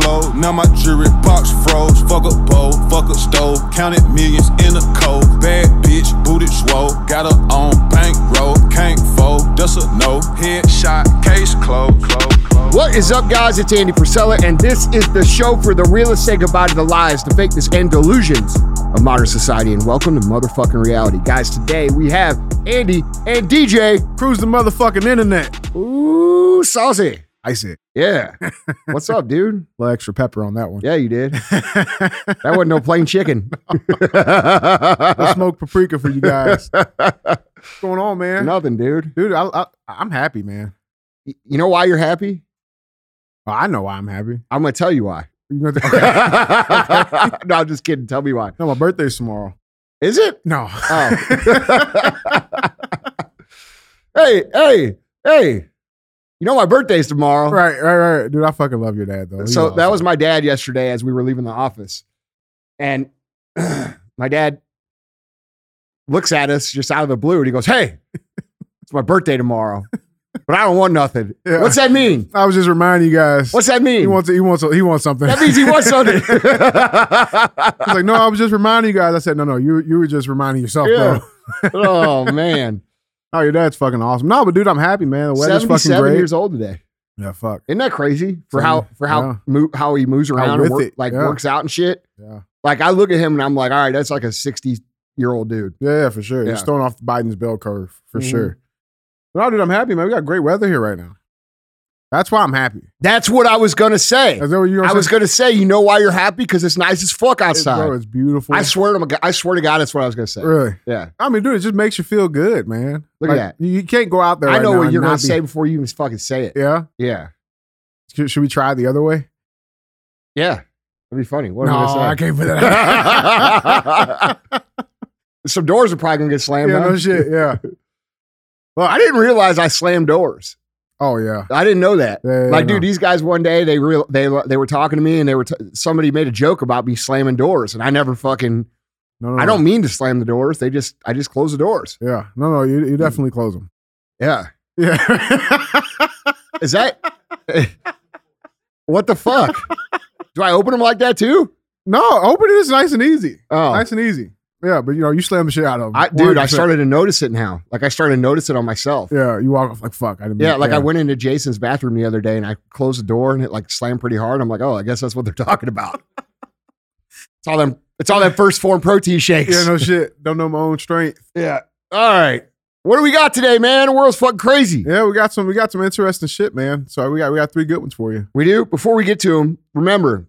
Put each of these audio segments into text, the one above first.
flow. Now my jewelry box froze. Fuck a bowl, fuck a stove. Counted millions in a cold. Bad bitch, booted swole. Got her on bankroll. Can't fold, that's a no. Headshot, case closed. Close, close. What is up, guys? It's Andy Frisella, and this is the show for the realists say goodbye to the lies, the fakeness, and delusions of modern society. And welcome to motherfucking reality. Guys, today we have Andy and DJ. Cruise the motherfucking internet. Ooh, saucy. I see. Yeah. What's up, dude? A little extra pepper on that one. Yeah, you did. That wasn't no plain chicken. Let's smoke paprika for you guys. What's going on, man? Nothing, dude. Dude, I, I, I'm happy, man. Y- You know why you're happy? Well, I know why I'm happy. I'm going to tell you why. You okay. no, I'm just kidding. Tell me why. no, my birthday's tomorrow. Is it? No. Oh. hey, hey, hey. You know my birthday's tomorrow. right, right, right. Dude, I fucking love your dad, though. He's So that was my dad yesterday as we were leaving the office. And my dad looks at us just out of the blue and he goes, Hey, it's my birthday tomorrow. But I don't want nothing. Yeah. What's that mean? I was just reminding you guys. What's that mean? he wants? He wants. He wants something. that means he wants something. He's like, no, I was just reminding you guys. I said, no, no, you you were just reminding yourself, Yeah. bro. oh man. Oh, your dad's fucking awesome. No, but dude, I'm happy, man. The weather's fucking 77 great. years old today. Yeah, fuck. Isn't that crazy for how for how Yeah. mo- how he moves around and work, like yeah. works out and shit? Yeah. Like I look at him and I'm like, all right, that's like a 60 year old dude. Yeah, yeah, for sure. Yeah. He's throwing off Biden's bell curve for Mhm. sure. No, dude, I'm happy, man. We got great weather here right now. That's why I'm happy. That's what I was gonna say. Is that what you're I was gonna say, you know why you're happy? Because it's nice as fuck outside. Bro, it's beautiful. I swear to my, God- I swear to God, that's what I was gonna say. really. Yeah, I mean, dude, it just makes you feel good, man. Look at that. You, can't go out there. I right know now what you're gonna be- say before you even fucking say it. Yeah. Yeah, Should, should we try the other way? yeah, that'd be funny. What no, am I gonna I say? can't put that. Some doors are probably gonna get slammed. yeah, no shit. Yeah. Well, I didn't realize I slammed doors. Oh yeah. I didn't know that. Yeah, yeah, like, no. dude, these guys one day they real they they were talking to me and they were t- somebody made a joke about me slamming doors and I never fucking No, no, I no. don't mean to slam the doors. They just I just close the doors. Yeah. No, no. You, you mm. definitely close them. Yeah. Yeah. Is that what the fuck? Do I open them like that too? no, open it is nice and easy. Oh, Nice and easy. Yeah, but you know, you slam the shit out of them. I, dude, I 100%. started to notice it now. Like I started to notice it on myself. Yeah, you walk off like fuck. I didn't. Yeah, like I went into Jason's bathroom the other day and I closed the door and it like slammed pretty hard. I'm like, oh, I guess that's what they're talking about. it's all them. It's all that 1st Phorm protein shakes. Yeah, no shit. Don't know my own strength. Yeah. All right. What do we got today, man? The world's fucking crazy. Yeah, we got some. We got some interesting shit, man. So we got we got three good ones for you. We do. Before we get to them, remember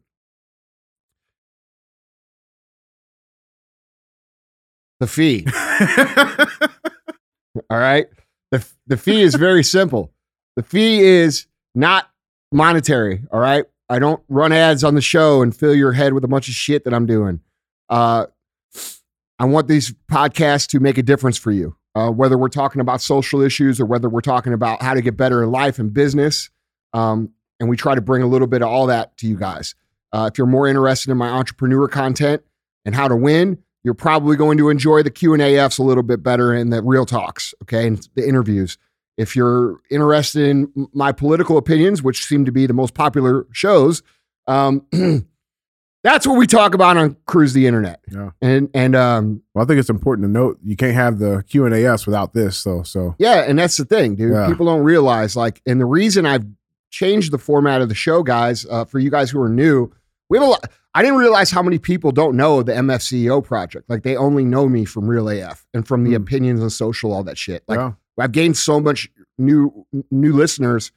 the fee. All right. The, the fee is very simple. The fee is not monetary. All right. I don't run ads on the show and fill your head with a bunch of shit that I'm doing. Uh, I want these podcasts to make a difference for you, uh, whether we're talking about social issues or whether we're talking about how to get better in life and business. Um, and we try to bring a little bit of all that to you guys. Uh, if you're more interested in my entrepreneur content and how to win, you're probably going to enjoy the Q and AFs a little bit better and the real talks, okay, and the interviews. If you're interested in my political opinions, which seem to be the most popular shows, um, that's what we talk about on Cruise the Internet. Yeah. And and um, Well, I think it's important to note you can't have the Q and AS without this. So so Yeah, and that's the thing, dude. Yeah. People don't realize like, and the reason I've changed the format of the show, guys, uh, for you guys who are new, we have a lot. I didn't realize how many people don't know the MFCEO project. Like they only know me from Real AF and from the Hmm. opinions and social, all that shit. Like yeah. I've gained so much new new listeners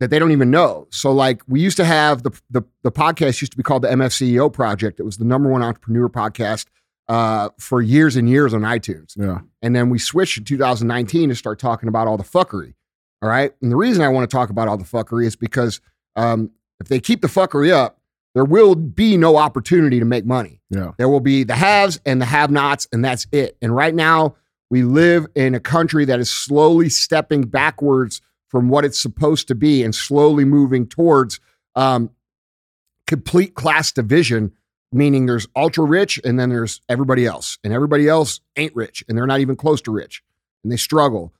that they don't even know. So like we used to have the the, the podcast used to be called the MFCEO project. It was the number one entrepreneur podcast uh, for years and years on iTunes. yeah. And then we switched in 2019 to start talking about all the fuckery. All right. And the reason I want to talk about all the fuckery is because um, if they keep the fuckery up, there will be no opportunity to make money. Yeah. There will be the haves and the have nots, and that's it. And right now, we live in a country that is slowly stepping backwards from what it's supposed to be and slowly moving towards um, complete class division, meaning there's ultra rich and then there's everybody else. And everybody else ain't rich and they're not even close to rich and they struggle.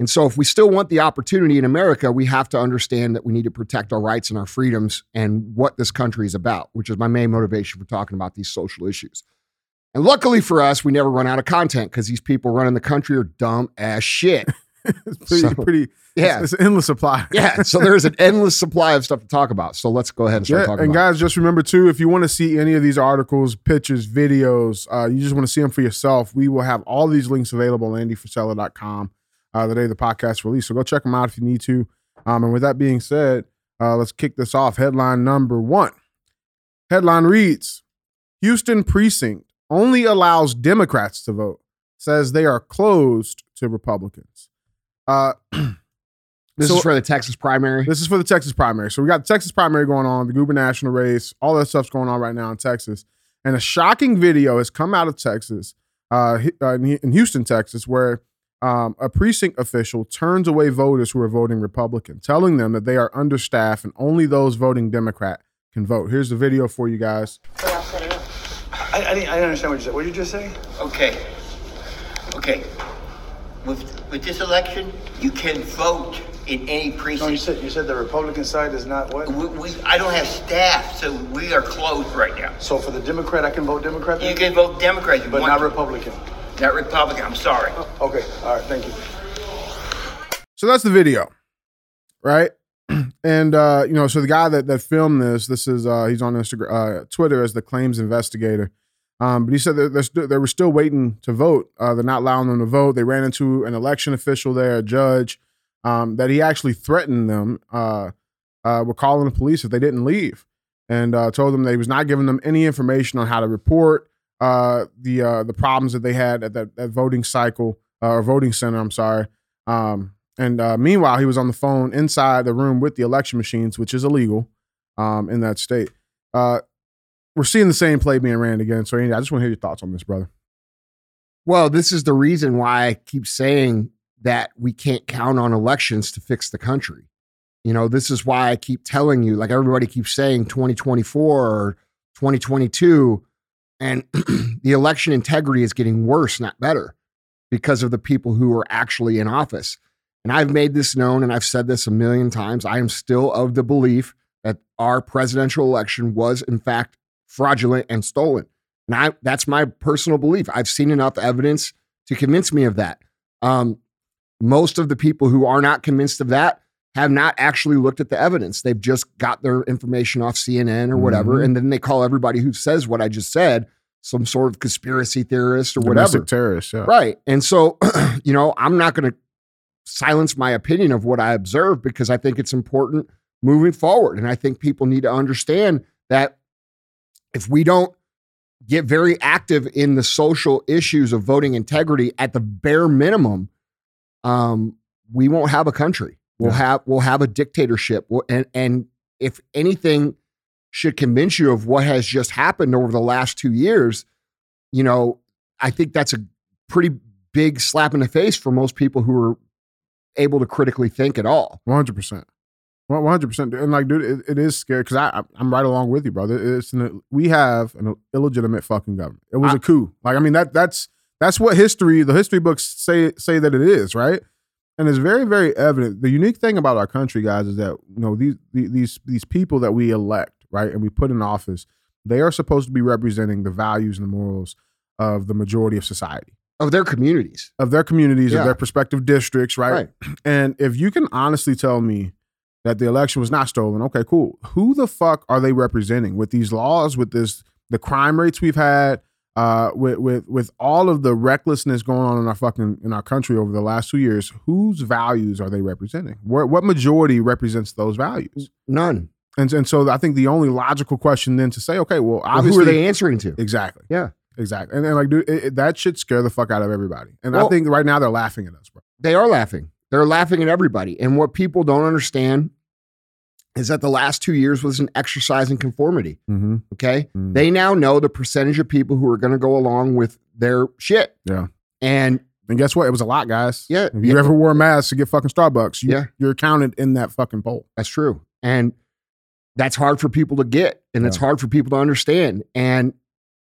And so, if we still want the opportunity in America, we have to understand that we need to protect our rights and our freedoms and what this country is about, which is my main motivation for talking about these social issues. And luckily for us, we never run out of content because these people running the country are dumb as shit. it's pretty, So, pretty. yeah. it's, it's an endless supply. yeah. So there's an endless supply of stuff to talk about. So let's go ahead and start Yeah, talking and about. it. guys, just remember too, if you want to see any of these articles, pictures, videos, uh, you just want to see them for yourself, we will have all these links available on andyfrisella.com uh, the day the podcast release. So go check them out if you need to. Um, and with that being said, uh, let's kick this off. Headline number one. Headline reads Houston precinct only allows Democrats to vote, says they are closed to Republicans. Uh, This So- is for the Texas primary. this is for the Texas primary. So we got the Texas primary going on, the gubernatorial race, all that stuff's going on right now in Texas. And a shocking video has come out of Texas, uh, uh, in Houston, Texas, where um, a precinct official turns away voters who are voting Republican, telling them that they are understaffed and only those voting Democrat can vote. Here's the video for you guys. I, I, didn't, I didn't understand what you said. What did you just say? Okay. Okay. With with this election, you can vote in any No, you precinct. said you said the Republican side is not what. We, we, I don't have staff, so we are closed right now. So for the Democrat, I can vote Democrat. You can vote Democrat, you but not to. Republican. Not Republican. I'm sorry. Okay. All right. Thank you. So that's the video, right? And uh, you know, so the guy that that filmed this, this is uh, he's on Instagram, uh, Twitter as the claims investigator. Um, but he said that they're st- they were still waiting to vote. Uh, they're not allowing them to vote. They ran into an election official there, a judge, um, that he actually threatened them. Uh, uh, were calling the police if they didn't leave, and uh, told them that he was not giving them any information on how to report uh, the uh, the problems that they had at that, that voting cycle uh, or voting center. I'm sorry. Um, and uh, meanwhile, he was on the phone inside the room with the election machines, which is illegal um, in that state. Uh, we're seeing the same play being ran again. So, Andy, I just want to hear your thoughts on this, brother. Well, this is the reason why I keep saying that we can't count on elections to fix the country. You know, this is why I keep telling you, like everybody keeps saying 2024 or 2022, and the election integrity is getting worse, not better, because of the people who are actually in office. And I've made this known and I've said this a million times. I am still of the belief that our presidential election was, in fact, fraudulent and stolen. And I, that's my personal belief. I've seen enough evidence to convince me of that. Um, most of the people who are not convinced of that have not actually looked at the evidence. They've just got their information off CNN or whatever. Mhm. And then they call everybody who says what I just said some sort of conspiracy theorist or whatever. Domestic terrorists, yeah. Right. And so, you know, I'm not going to silence my opinion of what I observe because I think it's important moving forward. And I think people need to understand that if we don't get very active in the social issues of voting integrity at the bare minimum, um, we won't have a country. We'll Yeah. have we'll have a dictatorship. We'll- And and if anything should convince you of what has just happened over the last two years, you know, I think that's a pretty big slap in the face for most people who are able to critically think at all. One hundred percent, one hundred percent. And like, dude, it, it is scary because I I'm right along with you, brother. It's an, we have an illegitimate fucking government. It was I- a coup. Like, I mean that that's that's what history, the history books say say that it is, right? And it's very very evident. The unique thing about our country, guys, is that you know these these these people that we elect, right, and we put in office, they are supposed to be representing the values and the morals of the majority of society Of their communities. of their communities, Yeah. of their prospective districts, right? And if you can honestly tell me that the election was not stolen, okay, cool. Who the fuck are they representing with these laws, with this the crime rates we've had, uh, with with with all of the recklessness going on in our fucking in our country over the last two years? Whose values are they representing? Where, what majority represents those values? None. And and so I think the only logical question then to say, okay, well, Well, obviously, who are they answering to? exactly, Yeah. exactly, and, and like, dude, it, it- that should scare the fuck out of everybody. And I think right now they're laughing at us, bro. They are laughing. They're laughing at everybody. And what people don't understand is that the last two years was an exercise in conformity. Mm-hmm. Okay. Mm. They now know the percentage of people who are going to go along with their shit. Yeah. And And guess what? It was a lot, guys. Yeah, If you yeah. ever wore a mask to get fucking Starbucks, you, Yeah. you're counted in that fucking poll. That's true. And that's hard for people to get and it's hard for people to understand. And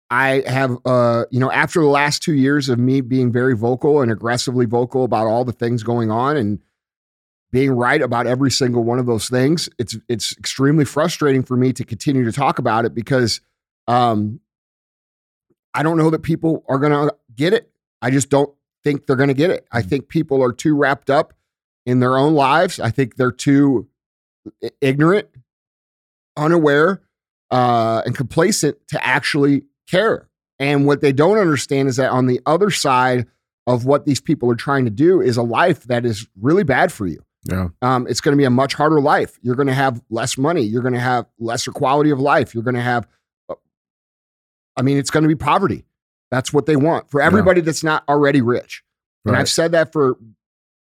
I have, uh, you know, after the last two years of me being very vocal and aggressively vocal about all the things going on and being right about every single one of those things, it's it's extremely frustrating for me to continue to talk about it because um, I don't know that people are going to get it. I just don't think they're going to get it. I think people are too wrapped up in their own lives. I think they're too ignorant, unaware, uh, and complacent to actually care. And what they don't understand is that on the other side of what these people are trying to do is a life that is really bad for you. Yeah. Um, it's going to be a much harder life. You're going to have less money. You're going to have lesser quality of life. You're going to have, uh, I mean, it's going to be poverty. That's what they want for everybody that's not already rich. And Right. I've said that for,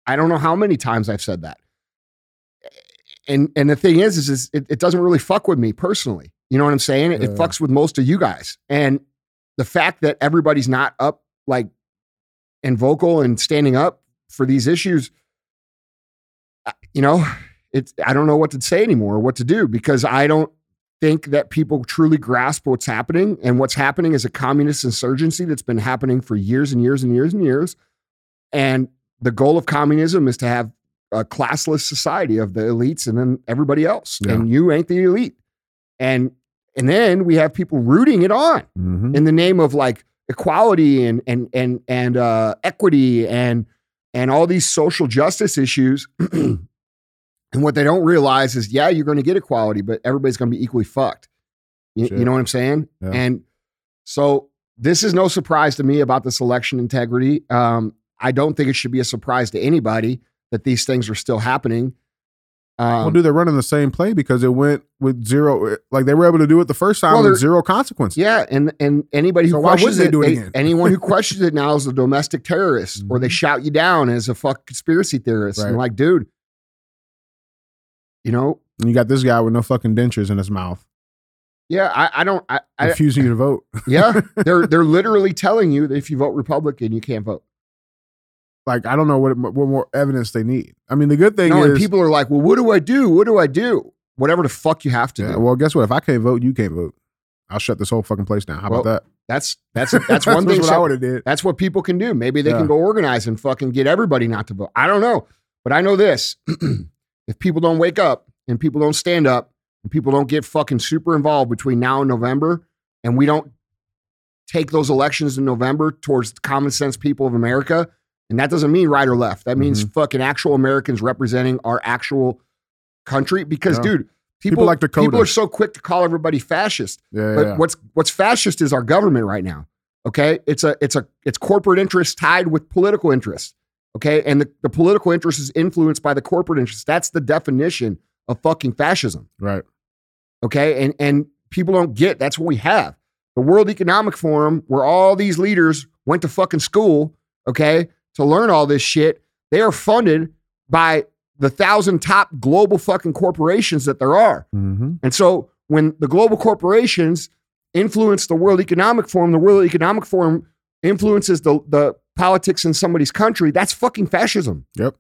I don't know how many times I've said that. And and the thing is, is, is it, it doesn't really fuck with me personally. You know what I'm saying? It, it fucks with most of you guys. And the fact that everybody's not up like and vocal and standing up for these issues, you know, it's I don't know what to say anymore or what to do because I don't think that people truly grasp what's happening. And what's happening is a communist insurgency that's been happening for years and years and years and years. And the goal of communism is to have a classless society of the elites and then everybody else. Yeah. And you ain't the elite. And and then we have people rooting it on Mhm. in the name of like equality and and and and uh, equity and and all these social justice issues. and what they don't realize is, yeah, you're going to get equality, but everybody's going to be equally fucked. You, Shit. you know what I'm saying? Yeah. And so this is no surprise to me about this election integrity. Um, I don't think it should be a surprise to anybody that these things are still happening. Um, well, dude, they're running the same play because it went with zero. Like they were able to do it the first time Well, with zero consequences. Yeah, and and anybody who So questions they it, do they- again? anyone who questions it now is a domestic terrorist, or they Mhm. shout you down as a fuck conspiracy theorist. And like, dude, you know, And you got this guy with no fucking dentures in his mouth, yeah, I, I don't, I, I refusing you to vote. yeah, they're they're literally telling you that if you vote Republican, you can't vote. Like I don't know what what more evidence they need. I mean, the good thing No, is, people are like, well, what do I do? What do I do? Whatever the fuck you have to yeah, do. well, guess what? If I can't vote, you can't vote. I'll shut this whole fucking place down. How Well, about that? That's that's that's one thing. what I so- would have did. That's what people can do. Maybe they Yeah. can go organize and fucking get everybody not to vote. I don't know. But I know this. if people don't wake up and people don't stand up and people don't get fucking super involved between now and November and we don't take those elections in November towards the common sense people of America, and that doesn't mean right or left. That means Mm-hmm. fucking actual Americans representing our actual country. Because, Yeah. dude, people, People like people are so quick to call everybody fascist. Yeah, But yeah. what's what's fascist is our government right now. Okay, it's a it's a it's corporate interests tied with political interests. Okay, and the, the political interest is influenced by the corporate interests. That's the definition of fucking fascism. right. Okay, and and people don't get that's what we have. The World Economic Forum, where all these leaders went to fucking school. Okay, to learn all this shit, they are funded by the thousand top global fucking corporations that there are. Mm-hmm. And so when the global corporations influence the World Economic Forum, the World Economic Forum influences the, the politics in somebody's country, that's fucking fascism. Yep.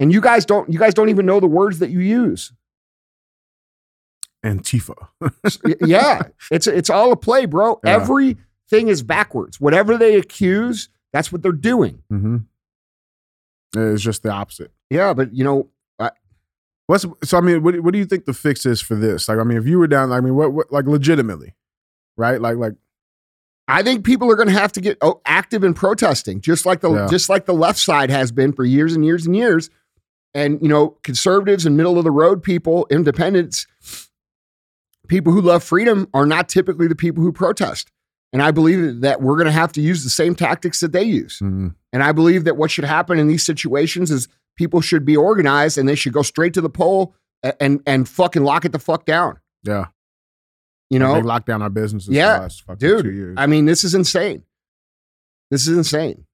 And you guys don't you guys don't even know the words that you use. Antifa. Yeah. It's it's all a play, bro. Yeah. Everything is backwards. Whatever they accuse, that's what they're doing. mm-hmm. It's just the opposite. Yeah, but you know, What's so? I mean, what, what do you think the fix is for this? Like, I mean, if you were down, I mean, what, what like legitimately, right? Like, like, I think people are going to have to get oh, active in protesting, just like the Yeah. just like the left side has been for years and years and years. And you know, conservatives and middle of the road people, independents, people who love freedom are not typically the people who protest. And I believe that we're going to have to use the same tactics that they use. mm, And I believe that what should happen in these situations is people should be organized and they should go straight to the poll and and fucking lock it the fuck down. yeah, You know, they locked down our businesses. Yeah, for the last fucking two dude. years. I mean, this is insane. This is insane.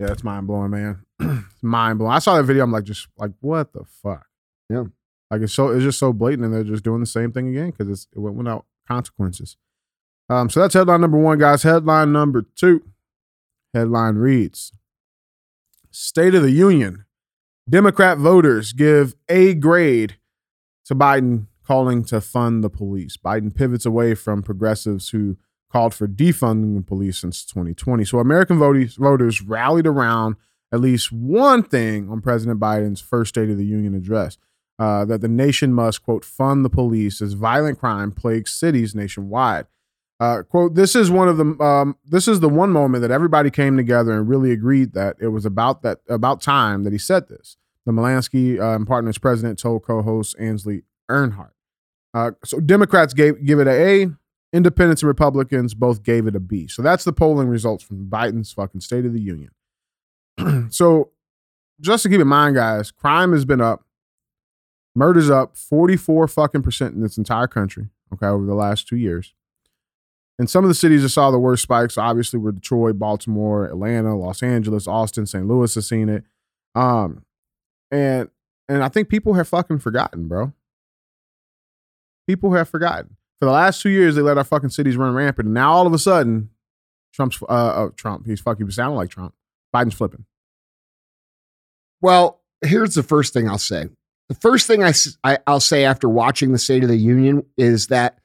yeah, it's mind blowing, man. it's mind blowing. I saw that video. I'm like, just like, what the fuck? Yeah. like it's so it's just so blatant, and they're just doing the same thing again because it's it went without consequences. Um, so that's headline number one, guys. Headline number two. Headline reads: State of the Union. Democrat voters give A grade to Biden calling to fund the police. Biden pivots away from progressives who called for defunding the police since 2020. So American voters, voters rallied around at least one thing on President Biden's first State of the Union address. Uh, that the nation must, quote, fund the police as violent crime plagues cities nationwide. Uh, quote, this is one of the um, this is the one moment that everybody came together and really agreed that it was about that about time that he said this. The Maslansky uh, and Partners president told co-host Ainsley Earnhardt. Uh, so Democrats gave give it a A. Independents and Republicans both gave it a B. So that's the polling results from Biden's fucking State of the Union. so just to keep in mind, guys, crime has been up. Murder's up 44 fucking percent in this entire country, okay, over the last two years. And some of the cities that saw the worst spikes, obviously, were Detroit, Baltimore, Atlanta, Los Angeles, Austin, St. Louis has seen it. Um, and and I think people have fucking forgotten, bro. People have forgotten. For the last two years, they let our fucking cities run rampant, and now all of a sudden, Trump's uh, uh Trump. He's fucking sounding like Trump. Biden's flipping. Well, here's the first thing I'll say. The first thing I I'll say after watching the State of the Union is that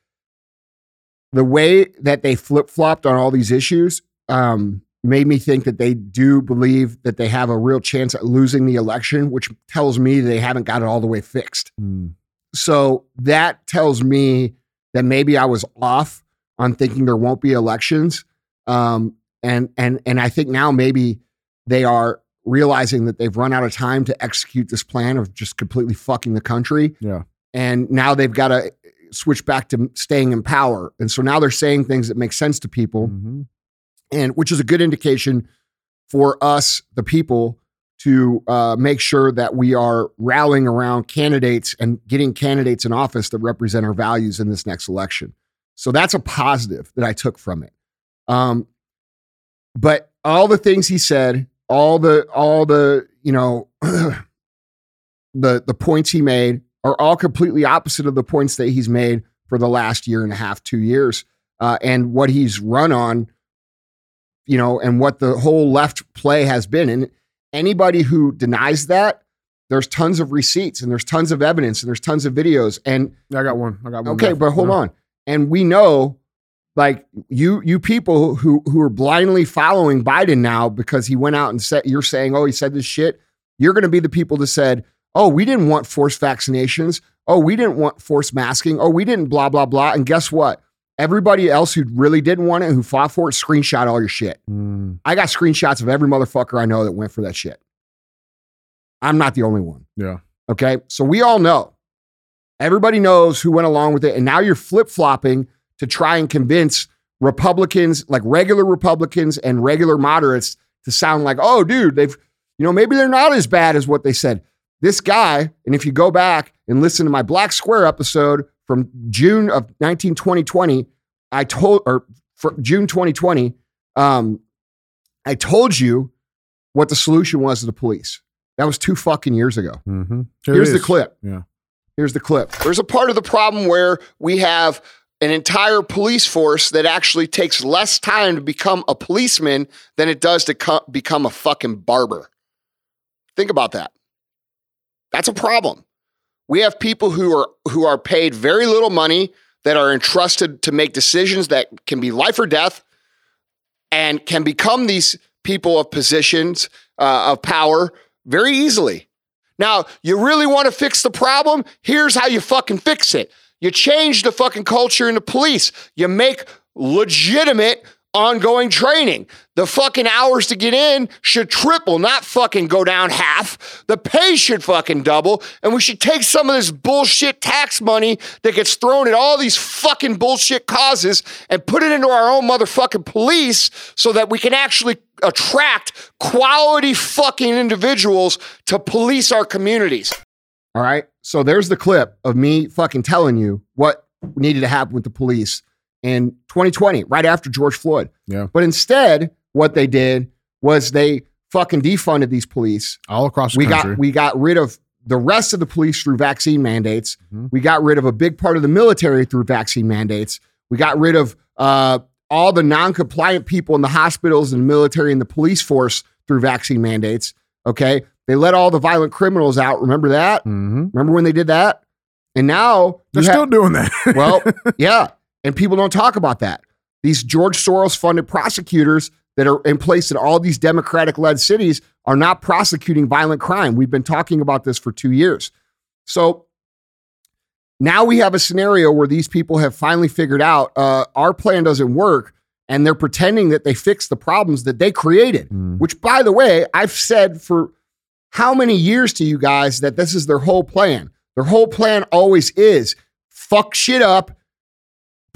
the way that they flip flopped on all these issues um, made me think that they do believe that they have a real chance at losing the election, which tells me they haven't got it all the way fixed. So that tells me that maybe I was off on thinking there won't be elections. Um, and and and I think now maybe they are realizing that they've run out of time to execute this plan of just completely fucking the country. Yeah. And now they've got to switch back to staying in power. And so now they're saying things that make sense to people, Mm-hmm. and which is a good indication for us, the people, to uh, make sure that we are rallying around candidates and getting candidates in office that represent our values in this next election. So that's a positive that I took from it. Um, but all the things he said, all the all the you know the the points he made are all completely opposite of the points that he's made for the last year and a half, two years, uh, and what he's run on. You know, and what the whole left play has been, and anybody who denies that, there's tons of receipts and there's tons of evidence and there's tons of videos and I got one. I got one. Okay, left. but hold Yeah. on. And we know, like you, you people who who are blindly following Biden now because he went out and said, you're saying, oh, he said this shit. You're going to be the people that said, oh, we didn't want forced vaccinations. Oh, we didn't want forced masking. Oh, we didn't blah blah blah. And guess what? Everybody else who really didn't want it, who fought for it, screenshot all your shit. Mm, I got screenshots of every motherfucker I know that went for that shit. I'm not the only one. yeah. Okay. So we all know. Everybody knows who went along with it. And now you're flip flopping to try and convince Republicans, like regular Republicans and regular moderates, to sound like, oh, dude, they've, you know, maybe they're not as bad as what they said. This guy, and if you go back and listen to my Black Square episode from June of 19, 2020, I told, or June 2020, um, I told you what the solution was to the police. That was two fucking years ago. Mm-hmm. Here's the clip. Yeah. Here's the clip. There's a part of the problem where we have an entire police force that actually takes less time to become a policeman than it does to co- become a fucking barber. Think about that. That's a problem. We have people who are who are paid very little money that are entrusted to make decisions that can be life or death and can become these people of positions uh, of power very easily. Now, you really want to fix the problem? Here's how you fucking fix it. You change the fucking culture in the police. You make legitimate ongoing training. The fucking hours to get in should triple, not fucking go down half. The pay should fucking double. And we should take some of this bullshit tax money that gets thrown at all these fucking bullshit causes and put it into our own motherfucking police so that we can actually attract quality fucking individuals to police our communities. All right. So there's the clip of me fucking telling you what needed to happen with the police in 2020, right after George Floyd. Yeah. But instead, what they did was they fucking defunded these police. All across the We country. got we got rid of the rest of the police through vaccine mandates. Mhm. We got rid of a big part of the military through vaccine mandates. We got rid of uh, all the non-compliant people in the hospitals and the military and the police force through vaccine mandates. Okay, they let all the violent criminals out. Remember that? mm-hmm. Remember when they did that? And now They're you still doing that. well, yeah. And people don't talk about that. These George Soros funded prosecutors that are in place in all these Democratic led cities are not prosecuting violent crime. We've been talking about this for two years. So now we have a scenario where these people have finally figured out uh, our plan doesn't work and they're pretending that they fixed the problems that they created, Mm. which, by the way, I've said for how many years to you guys that this is their whole plan. Their whole plan always is fuck shit up,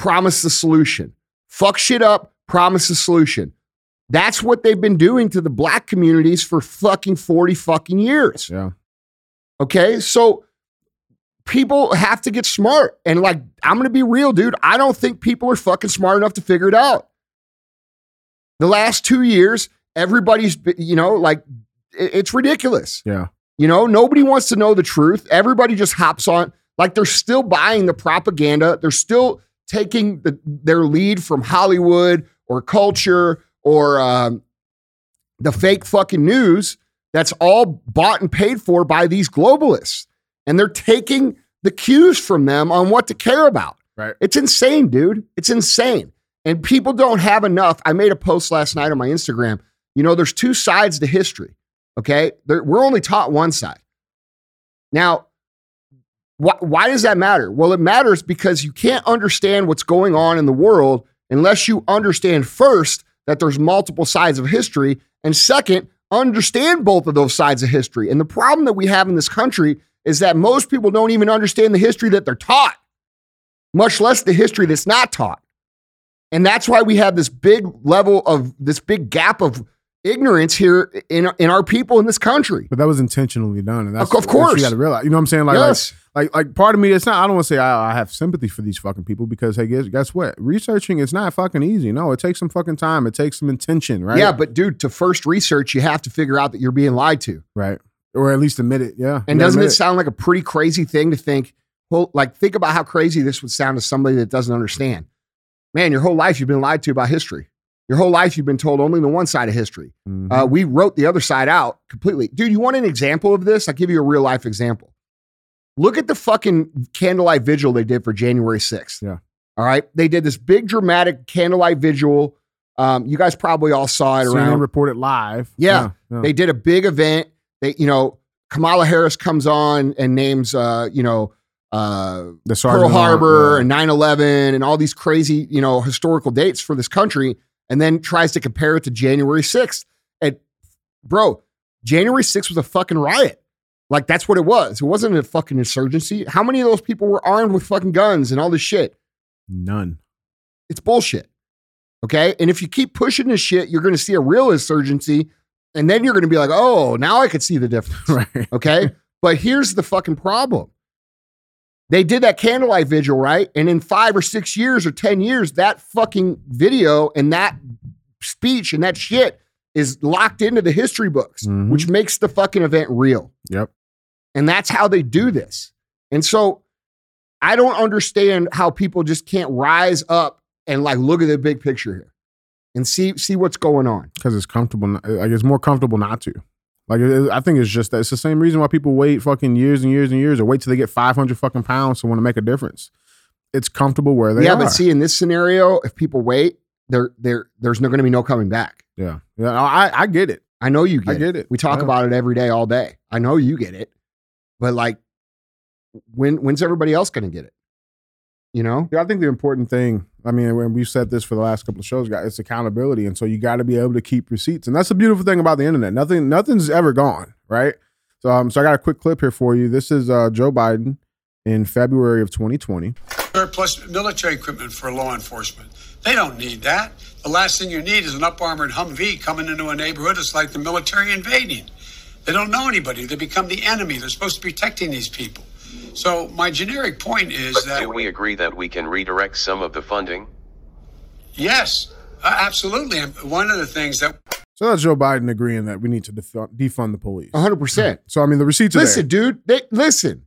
promise the solution. Fuck shit up, promise the solution. That's what they've been doing to the black communities for fucking 40 fucking years. yeah. Okay. So people have to get smart. And like, I'm going to be real, dude. I don't think people are fucking smart enough to figure it out. The last two years, everybody's, you know, like, it's ridiculous. Yeah. You know, nobody wants to know the truth. Everybody just hops on. Like they're still buying the propaganda. They're still taking the, their lead from Hollywood or culture or um, the fake fucking news that's all bought and paid for by these globalists. And they're taking the cues from them on what to care about. Right. It's insane, dude. It's insane. And people don't have enough. I made a post last night on my Instagram. You know, there's two sides to history. Okay. There, we're only taught one side. Now, why, why does that matter? Well, it matters because you can't understand what's going on in the world unless you understand first that there's multiple sides of history. And second, understand both of those sides of history. And the problem that we have in this country is that most people don't even understand the history that they're taught, much less the history that's not taught. And that's why we have this big level of this big gap of ignorance here in, in our people in this country. But that was intentionally done. And that's, Of- course. you got to realize. You know what I'm saying? Like, yes. like, like, like, part of me, it's not, I don't want to say I, I have sympathy for these fucking people because, hey, guess, guess what? Researching is not fucking easy. No, it takes some fucking time. It takes some intention, right? Yeah, but dude, to first research, you have to figure out that you're being lied to. Right. Or at least admit it. Yeah. And doesn't it admit sound like a pretty crazy thing to think? Well, like think about how crazy this would sound to somebody that doesn't understand. Man, your whole life you've been lied to about history. Your whole life you've been told only the one side of history. Mhm. Uh, we wrote the other side out completely. Dude, you want an example of this? I'll give you a real life example. Look at the fucking candlelight vigil they did for January 6th. Yeah. All right. They did this big dramatic candlelight vigil. Um, you guys probably all saw it CNN around. reported live. Yeah. yeah. They did a big event. They, you know, Kamala Harris comes on and names, uh, you know, uh, the Pearl Harbor yeah. and 9 11 and all these crazy, you know, historical dates for this country, and then tries to compare it to January 6th. And, bro, January 6th was a fucking riot. Like, that's what it was. It wasn't a fucking insurgency. How many of those people were armed with fucking guns and all this shit? None. It's bullshit. Okay. And if you keep pushing this shit, you're going to see a real insurgency. And then you're going to be like, oh, now I could see the difference. Right. Okay. but here's the fucking problem. They did that candlelight vigil, right? And in five or six years or 10 years, that fucking video and that speech and that shit is locked into the history books, Mhm. which makes the fucking event real. Yep. And that's how they do this. And so I don't understand how people just can't rise up and like look at the big picture here and see see what's going on. Because it's comfortable. Like it's more comfortable not to. Like it, I think it's just that it's the same reason why people wait fucking years and years and years or wait till they get 500 fucking pounds to want to make a difference. It's comfortable where they yeah, are. Yeah, but see, in this scenario, if people wait, there there there's no going to be no coming back. yeah. Yeah. I, I get it. I know you get, I get it. We talk Yeah. about it every day, all day. I know you get it, but like, when when's everybody else going to get it? You know? Yeah, I think the important thing, I mean, when we've said this for the last couple of shows, guys, it's accountability. And so you got to be able to keep receipts. And that's the beautiful thing about the internet. Nothing, nothing's ever gone, right? So, um, so I got a quick clip here for you. This is uh, Joe Biden in February of 2020. Plus military equipment for law enforcement. They don't need that. The last thing you need is an up armored Humvee coming into a neighborhood. It's like the military invading. They don't know anybody. They become the enemy. They're supposed to be protecting these people. So my generic point is But that do we agree that we can redirect some of the funding? yes, uh, absolutely. And one of the things that So that's Joe Biden agreeing that we need to def- defund the police. 100%. So, I mean, the receipts are Listen, dude, they, listen.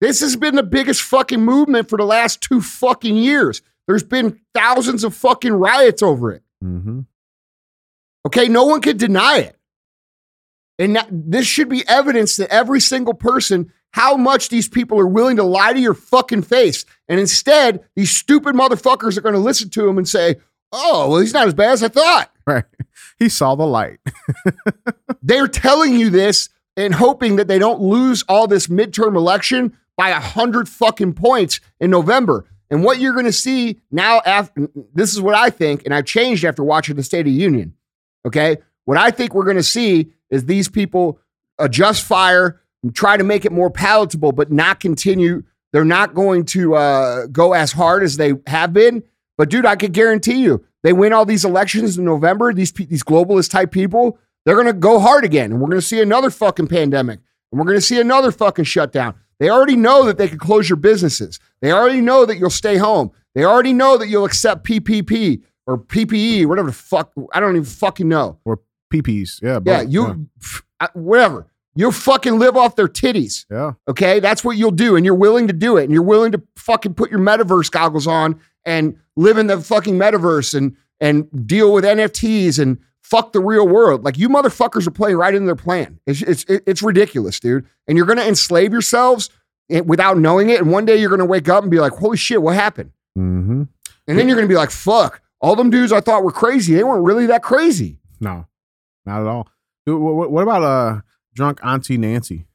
This has been the biggest fucking movement for the last two fucking years. There's been thousands of fucking riots over it. Mm-hmm. Okay, no one can deny it. And that, this should be evidence to every single person how much these people are willing to lie to your fucking face. And instead, these stupid motherfuckers are going to listen to him and say, oh, well, he's not as bad as I thought. Right. He saw the light. They're telling you this and hoping that they don't lose all this midterm election by a hundred fucking points in November. And what you're going to see now, after this is what I think, and I've changed after watching the State of the Union. Okay, what I think we're going to see is these people adjust fire, try to make it more palatable, but not continue. They're not going to uh, go as hard as they have been. But dude, I could guarantee you, they win all these elections in November. These these globalist type people, they're going to go hard again, and we're going to see another fucking pandemic, and we're going to see another fucking shutdown. They already know that they could close your businesses. They already know that you'll stay home. They already know that you'll accept PPP or PPE, whatever the fuck. I don't even fucking know. Or PPs. Yeah. Yeah, you, uh, whatever. You'll fucking live off their titties. Yeah. Okay, that's what you'll do, and you're willing to do it, and you're willing to fucking put your metaverse goggles on and live in the fucking metaverse and and deal with NFTs and fuck the real world. Like you motherfuckers are playing right into their plan. It's it's it's ridiculous, dude. And you're gonna enslave yourselves eh, without knowing it, and one day you're gonna wake up and be like, "Holy shit, what happened?" Mm-hmm. And then you're gonna be like, "Fuck." All them dudes I thought were crazy, they weren't really that crazy. No, not at all. Dude, what, what about uh drunk Auntie Nancy?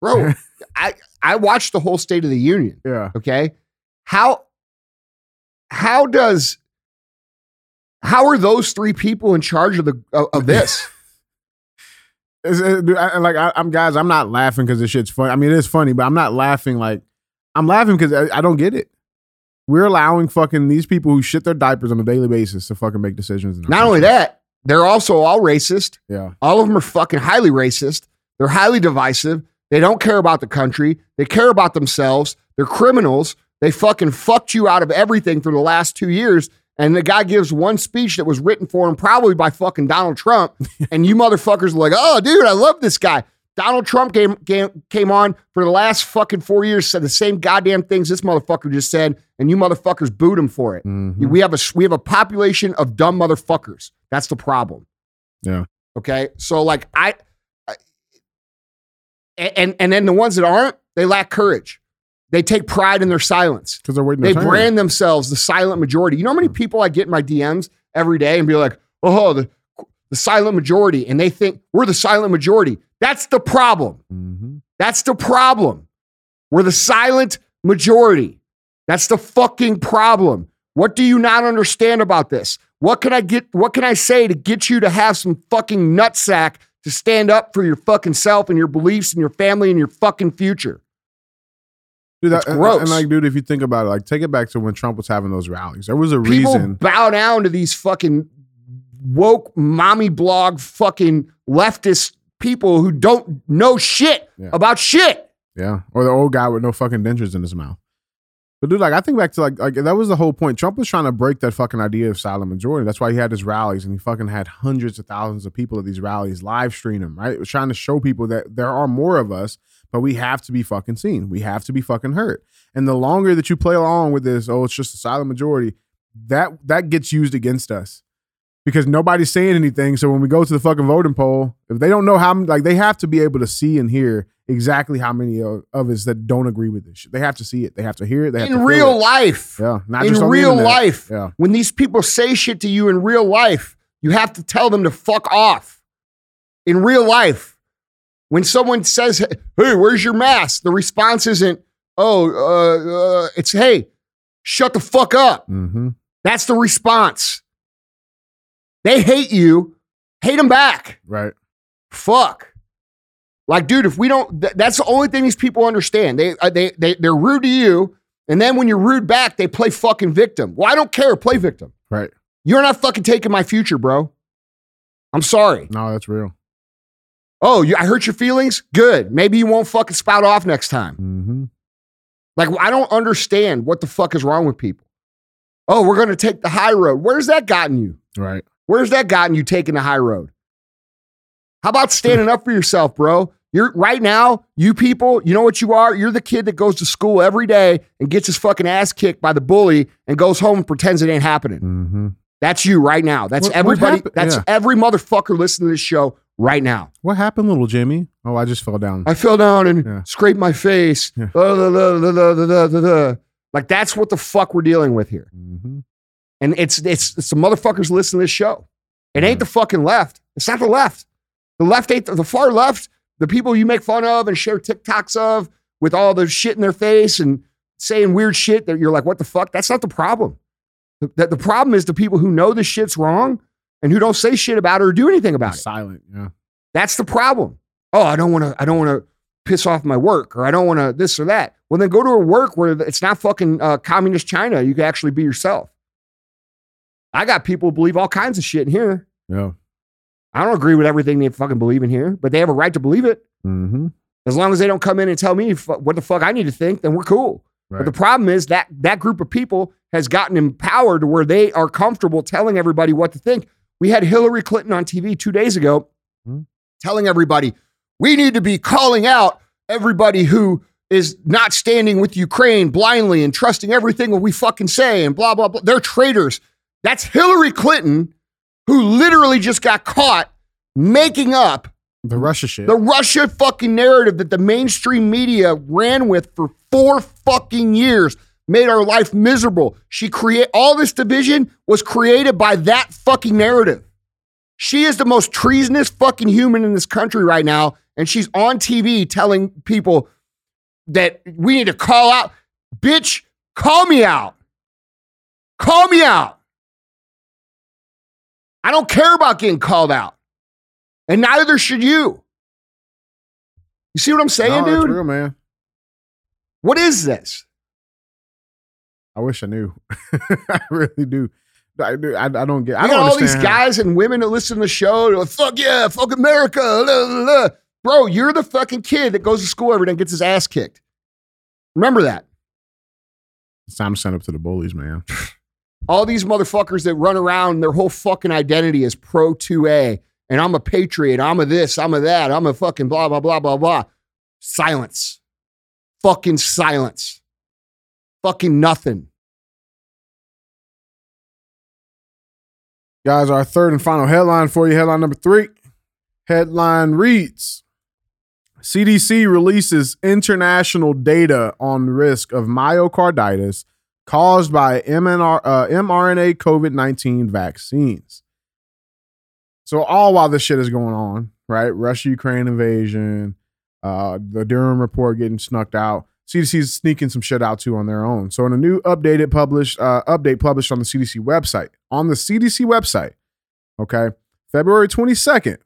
Bro, I I watched the whole State of the Union. Yeah. Okay. How how does how are those three people in charge of the of, of this? Dude, I, like I, I'm guys, I'm not laughing because this shit's funny. I mean, it is funny, but I'm not laughing like I'm laughing because I, I don't get it. We're allowing fucking these people who shit their diapers on a daily basis to fucking make decisions. Not only that, they're also all racist. yeah, All of them are fucking highly racist. They're highly divisive. They don't care about the country. They care about themselves. They're criminals. They fucking fucked you out of everything for the last two years. And the guy gives one speech that was written for him probably by fucking Donald Trump. and you motherfuckers are like, oh, dude, I love this guy. Donald Trump came, came, came on for the last fucking four years, said the same goddamn things this motherfucker just said, and you motherfuckers booed him for it. Mhm. We have a we have a population of dumb motherfuckers. That's the problem. Yeah. Okay. So like I, I and and then the ones that aren't, they lack courage. They take pride in their silence. because they're waiting. They brand themselves the silent majority. You know how many people I get in my DMs every day and be like, "Oh, the the silent majority," and they think we're the silent majority. That's the problem. Mhm. That's the problem. We're the silent majority. That's the fucking problem. What do you not understand about this? What can I get? What can I say to get you to have some fucking nutsack to stand up for your fucking self and your beliefs and your family and your fucking future? Dude, that, It's and- gross. And, like, dude, if you think about it, like, take it back to when Trump was having those rallies. There was a People reason. bow down to these fucking woke mommy blog fucking leftist people who don't know shit Yeah. about shit. Yeah, or the old guy with no fucking dentures in his mouth. But dude, like I think back to like like that was the whole point. Trump was trying to break that fucking idea of silent majority. That's why he had his rallies and he fucking had hundreds of thousands of people at these rallies live stream them. Right, was trying to show people that there are more of us, but we have to be fucking seen. We have to be fucking heard. And the longer that you play along with this, oh, it's just a silent majority. That that gets used against us because nobody's saying anything. So when we go to the fucking voting poll, if they don't know how, like they have to be able to see and hear exactly how many of, of us that don't agree with this. shit. They have to see it. They have to hear it. They have to In real it. life. yeah, not in just on the real life. Yeah, When these people say shit to you in real life, you have to tell them to fuck off. In real life, when someone says, "Hey, where's your mask?" the response isn't, "Oh, uh, uh, it's hey, shut the fuck up." mm-hmm. That's the response. They hate you, hate them back. right. Fuck. Like, dude, if we don't, th- that's the only thing these people understand. They, uh, they, they, they're rude to you, and then when you're rude back, they play fucking victim. Well, I don't care. Play victim. Right. You're not fucking taking my future, bro. I'm sorry. No, that's real. Oh, you, I hurt your feelings? Good. Maybe you won't fucking spout off next time. Mm-hmm. Like, I don't understand what the fuck is wrong with people. Oh, we're going to take the high road. Where's that gotten you? Right. Where's that gotten you taking the high road? How about standing up for yourself, bro? You're right now, you people, you know what you are? You're the kid that goes to school every day and gets his fucking ass kicked by the bully and goes home and pretends it ain't happening. Mm-hmm. That's you right now. That's what, everybody. What that's yeah. every motherfucker listening to this show right now. What happened, little Jimmy? Oh, I just fell down. I fell down and yeah. scraped my face. Yeah. Uh, da, da, da, like that's what the fuck we're dealing with here. Mm-hmm. And it's it's, it's the motherfuckers listen to this show. It ain't the fucking left. It's not the left. The left ain't the far left. The people you make fun of and share TikToks of with all the shit in their face and saying weird shit that you're like, what the fuck? That's not the problem. The, the, the problem is the people who know this shit's wrong and who don't say shit about it or do anything about it. Silent. Yeah. That's the problem. Oh, I don't want to. I don't want to piss off my work, or I don't want to this or that. Well, then go to a work where it's not fucking uh, communist China. You can actually be yourself. I got people who believe all kinds of shit in here. Yeah. I don't agree with everything they fucking believe in here, but they have a right to believe it. Mm-hmm. As long as they don't come in and tell me what the fuck I need to think, then we're cool. Right. But the problem is that that group of people has gotten empowered to where they are comfortable telling everybody what to think. We had Hillary Clinton on TV two days ago Hmm. telling everybody we need to be calling out everybody who is not standing with Ukraine blindly and trusting everything that we fucking say and blah, blah, blah. They're traitors. That's Hillary Clinton who literally just got caught making up the Russia shit. the Russia fucking narrative that the mainstream media ran with for four fucking years made our life miserable. She create all this division was created by that fucking narrative. She is the most treasonous fucking human in this country right now, and she's on TV telling people that we need to call out. Bitch, call me out. Call me out. I don't care about getting called out. And neither should you. You see what I'm saying, No, dude? real, man. What is this? I wish I knew. I really do. I, I, I don't get. I I don't got all these how- guys and women that listen to the show. Like, fuck yeah, fuck America. la, la, la." Bro, you're the fucking kid that goes to school every day and gets his ass kicked. Remember that. It's time to send up to the bullies, man. All these motherfuckers that run around, their whole fucking identity is pro 2A. And I'm a patriot. I'm a this. I'm a that. I'm a fucking blah, blah, blah, blah, blah. Silence. Fucking silence. Fucking nothing. Guys, our third and final headline for you. Headline number three. Headline reads CDC releases international data on risk of myocarditis caused by MNR, uh, mRNA COVID 19 vaccines. So, all while this shit is going on, right? Russia Ukraine invasion, uh, the Durham report getting snucked out. CDC is sneaking some shit out too on their own. So, in a new updated published uh, update published on the CDC website, on the CDC website, okay, February 22nd,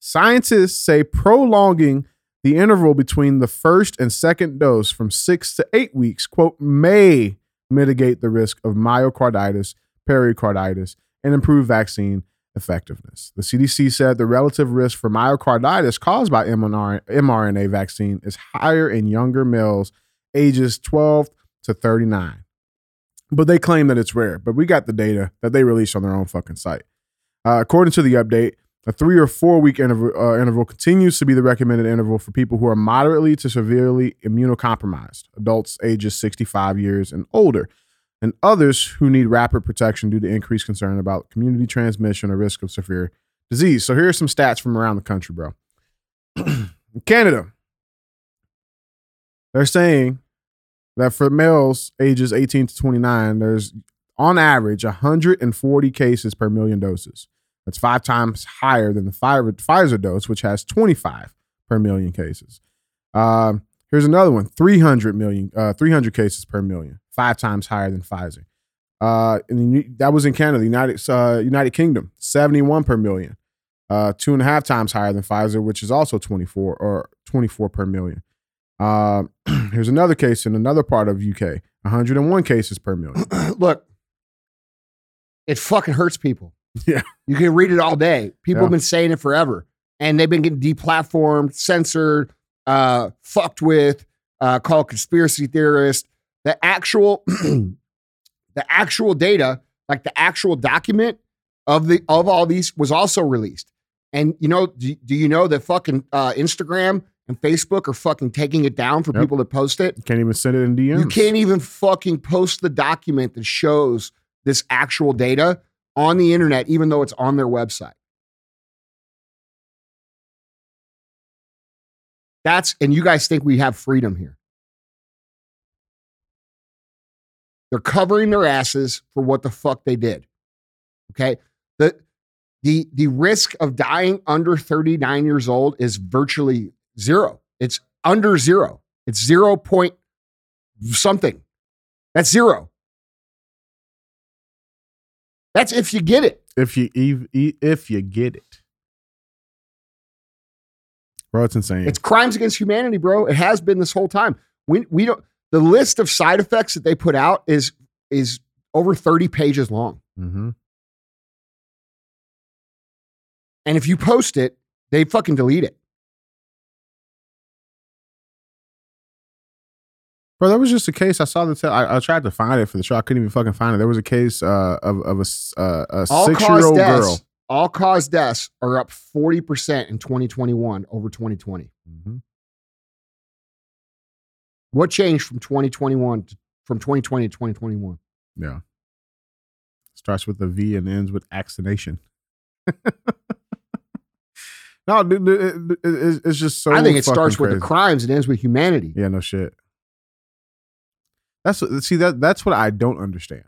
scientists say prolonging the interval between the first and second dose from six to eight weeks, quote, may mitigate the risk of myocarditis, pericarditis, and improve vaccine effectiveness. The CDC said the relative risk for myocarditis caused by mRNA vaccine is higher in younger males ages 12 to 39. But they claim that it's rare. But we got the data that they released on their own fucking site. Uh, according to the update, a three or four week interval, uh, interval continues to be the recommended interval for people who are moderately to severely immunocompromised, adults ages 65 years and older, and others who need rapid protection due to increased concern about community transmission or risk of severe disease. So here are some stats from around the country, bro. In Canada, they're saying that for males ages 18 to 29, there's on average 140 cases per million doses. That's five times higher than the Pfizer dose, which has 25 per million cases. Um, here's another one: 300 million, uh, 300 cases per million, five times higher than Pfizer. Uh, and that was in Canada, United uh, United Kingdom, 71 per million, uh, two and a half times higher than Pfizer, which is also 24 or 24 per million. Uh, here's another case in another part of UK, 101 cases per million. Look, it fucking hurts people. Yeah. You can read it all day. People Yeah. have been saying it forever. And they've been getting deplatformed, censored, uh, fucked with, uh, called conspiracy theorists. The actual the actual data, like the actual document of the of all these was also released. And you know, do, do you know that fucking uh, Instagram and Facebook are fucking taking it down for Yep. people to post it? Can't even send it in DMs. You can't even fucking post the document that shows this actual data on the internet, even though it's on their website. That's and you guys think we have freedom here. They're covering their asses for what the fuck they did. Okay? The the the risk of dying under 39 years old is virtually zero. It's under zero. It's zero point something. That's zero. That's if you get it. If you if you get it, bro, it's insane. It's crimes against humanity, bro. It has been this whole time. We we don't the list of side effects that they put out is is over 30 pages long. mm-hmm. And if you post it, they fucking delete it. Bro, that was just a case. I saw the. Te- I, I tried to find it for the show. I couldn't even fucking find it. There was a case uh, of of a uh, a six year old deaths, girl. all cause deaths are up 40% in 2021 over 2020. Mm-hmm. What changed from 2021 to, from 2020 to 2021? Yeah, starts with a V and ends with vaccination. no, dude, it- it- it- it's just so. I think it starts with the crimes and ends with humanity. Yeah, no shit. That's see that that's what I don't understand,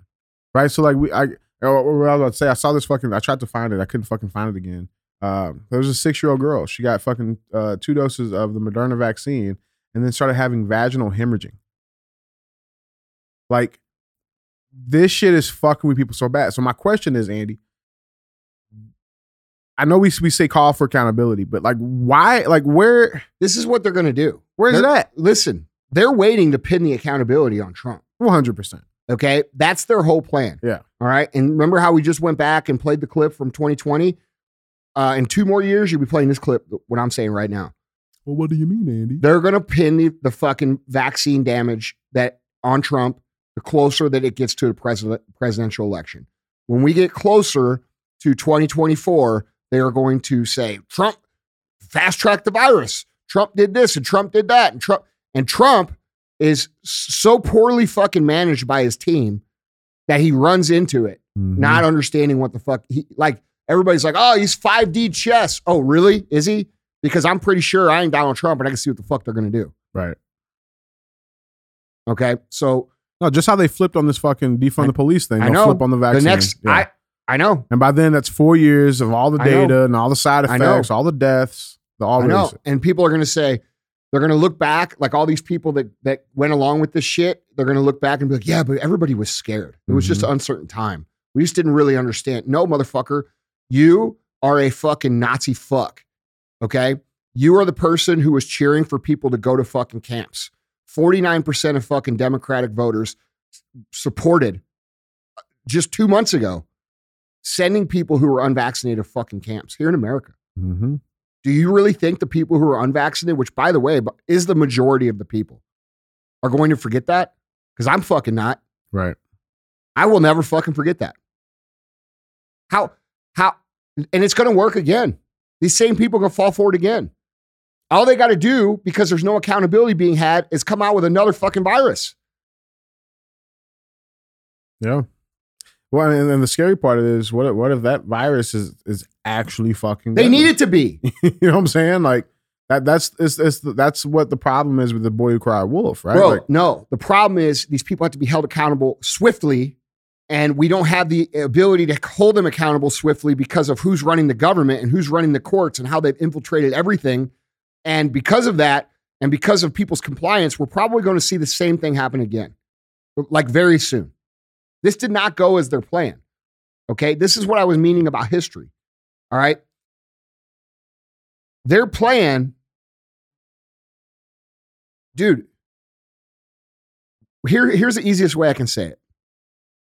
right? So like we, I, what I was about to say, I saw this fucking. I tried to find it, I couldn't fucking find it again. Um, there was a six year old girl. She got fucking uh, two doses of the Moderna vaccine, and then started having vaginal hemorrhaging. Like, this shit is fucking with people so bad. So my question is, Andy. I know we we say call for accountability, but like, why? Like, where This is what they're going to do. where's that? Listen, they're waiting to pin the accountability on Trump. One hundred percent. Okay. That's their whole plan. Yeah. All right. And remember how we just went back and played the clip from 2020? Uh, in two more years, you'll be playing this clip, what I'm saying right now. Well, what do you mean, Andy? They're going to pin the, the fucking vaccine damage that on Trump the closer that it gets to the president, presidential election. When we get closer to 2024, they are going to say Trump fast tracked the virus. Trump did this and Trump did that and Trump and Trump is so poorly fucking managed by his team that he runs into it, Mm-hmm. not understanding what the fuck he like. Everybody's like, "Oh, he's 5D chess." Oh, really? Is he? Because I'm pretty sure I ain't Donald Trump, and I can see what the fuck they're gonna do. right. Okay, so No, just how they flipped on this fucking defund I- the police thing. I know flip on the vaccine. the next, Yeah. I I know, and by then, that's four years of all the data and all the side effects, all the deaths, the all I know, and people are gonna say they're gonna look back, like all these people that that went along with this shit. They're gonna look back and be like, "Yeah, but everybody was scared. It was just an uncertain time. We just didn't really understand." No, motherfucker, you are a fucking Nazi fuck. Okay, you are the person who was cheering for people to go to fucking camps. Forty nine percent of fucking Democratic voters supported uh, just two months ago sending people who were unvaccinated to fucking camps here in America. Mm-hmm. Do you really think the people who are unvaccinated, which by the way is the majority of the people, are going to forget that? Because I'm fucking not. Right. I will never fucking forget that. How, how, and it's going to work again. These same people are going to fall for it again. All they got to do, because there's no accountability being had, is come out with another fucking virus. Yeah. Well, and, and the scary part is, what if, what if that virus is is actually fucking? They need it to be. you know what I'm saying? Like that. That's it's, it's that's what the problem is with the boy who cried wolf, right? Bro, Like, no. The problem is these people have to be held accountable swiftly, and we don't have the ability to hold them accountable swiftly because of who's running the government and who's running the courts and how they've infiltrated everything. And because of that, and because of people's compliance, we're probably going to see the same thing happen again, like very soon. This did not go as their plan. Okay. This is what I was meaning about history. All right. Their plan, dude, here, here's the easiest way I can say it.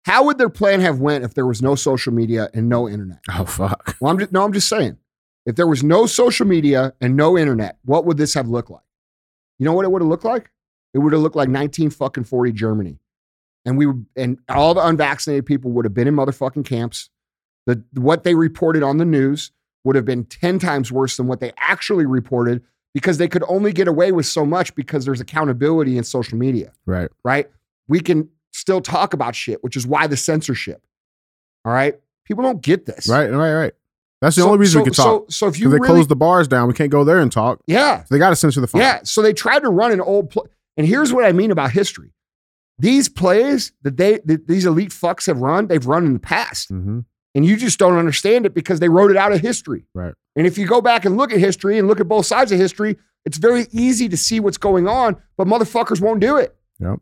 How would their plan have went if there was no social media and no internet? oh fuck. Well, I'm just, no, I'm just saying. If there was no social media and no internet, what would this have looked like? You know what it would have looked like? It would have looked like 19 fucking 40 Germany. And we would, and all the unvaccinated people would have been in motherfucking camps. The what they reported on the news would have been 10 times worse than what they actually reported because they could only get away with so much because there's accountability in social media Right. right? We can still talk about shit, which is why the censorship. All right. People don't get this. Right. Right. Right. That's the So- only reason so, we can talk. So, so if you they really, closed the bars down, we can't go there and talk. yeah, So they got to censor the phone. Yeah. So they tried to run an old play. And here's what I mean about history. These plays that they that these elite fucks have run, they've run in the past. hmm And you just don't understand it because they wrote it out of history. Right. And if you go back and look at history and look at both sides of history, it's very easy to see what's going on, but motherfuckers won't do it Yep.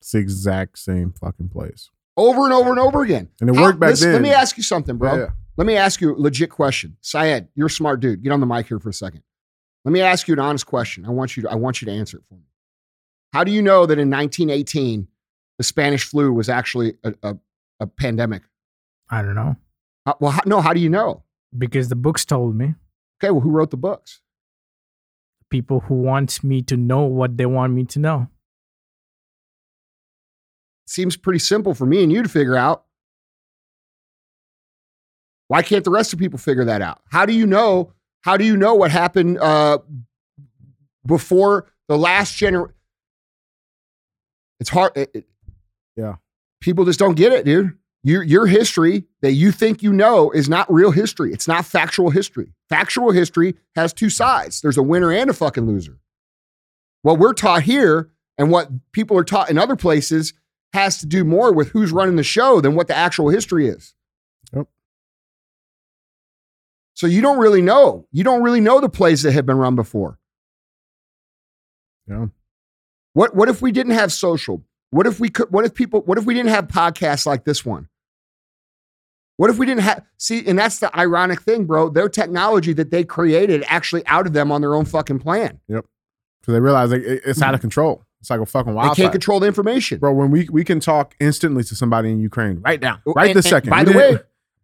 It's the exact same fucking place. over and over and over again. And it How- worked back listen, then. Let me ask you something, bro. Yeah. Let me ask you a legit question. Syed, you're a smart dude. Get on the mic here for a second. Let me ask you an honest question. I want you to, I want you to answer it for me. How do you know that in 1918 the Spanish flu was actually a, a, a pandemic? I don't know. How- well, how, no. How do you know? Because the books told me. Okay. Well, who wrote the books? People who want me to know what they want me to know. Seems pretty simple for me and you to figure out. Why can't the rest of people figure that out? How do you know? How do you know what happened uh, before the last generation? It's hard. it- it- Yeah. people just don't get it, dude. Your your history that you think you know is not real history. It's not factual history. Factual history has two sides. There's a winner and a fucking loser. What we're taught here and what people are taught in other places has to do more with who's running the show than what the actual history is. Yep. So you don't really know. You don't really know the plays that have been run before. Yeah. What what if we didn't have social? What if we could what if people what if we didn't have podcasts like this one? What if we didn't have see, and that's the ironic thing, bro. Their technology that they created actually outed them on their own fucking plan. Yep. Because they realize like, it- it's mm-hmm. out of control. It's like a fucking They wildfire. can't control the information. Bro, when we, we can talk instantly to somebody in Ukraine right now, oh, right And- this and second. By We the way,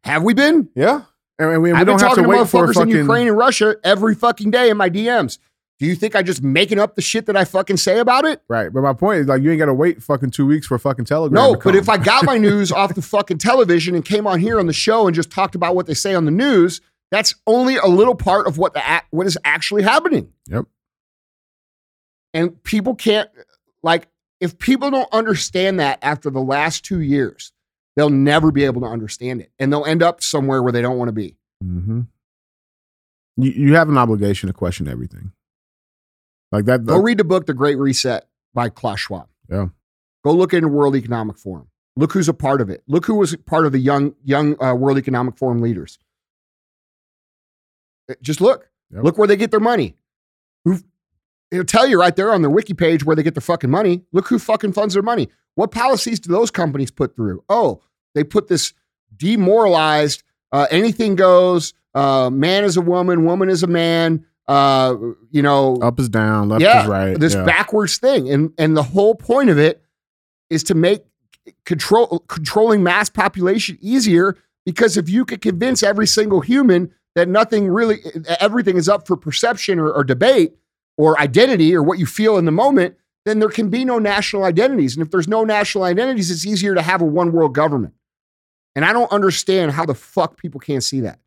have we been? yeah. And, we, we I've been don't have talking to to wait for fucking. in Ukraine and Russia every fucking day in my DMs. Do you think I just making up the shit that I fucking say about it? Right. But my point is like, you ain't got to wait fucking two weeks for a fucking telegram. No, but if I got my news off the fucking television and came on here on the show and just talked about what they say on the news, that's only a little part of what the what is actually happening. Yep. And people can't like if people don't understand that after the last 2 years, they'll never be able to understand it and they'll end up somewhere where they don't want to be. Mm-hmm. you, you have an obligation to question everything. Like that. Go read the book The Great Reset by Klaus Schwab. Yeah. Go look into World Economic Forum. Look who's a part of it. Look who was part of the young young uh, World Economic Forum leaders. Uh, Just look. Yep. Look where they get their money. Who it'll tell you right there on their wiki page where they get their fucking money. Look who fucking funds their money. What policies do those companies put through? Oh, they put this demoralized, uh, anything goes, uh, man is a woman, woman is a man, uh, you know, up is down, left yeah, is right. This yeah. backwards thing, and and the whole point of it is to make control controlling mass population easier. Because if you could convince every single human that nothing really, everything is up for perception or, or debate or identity or what you feel in the moment, then there can be no national identities. And if there's no national identities, it's easier to have a one world government. And I don't understand how the fuck people can't see that.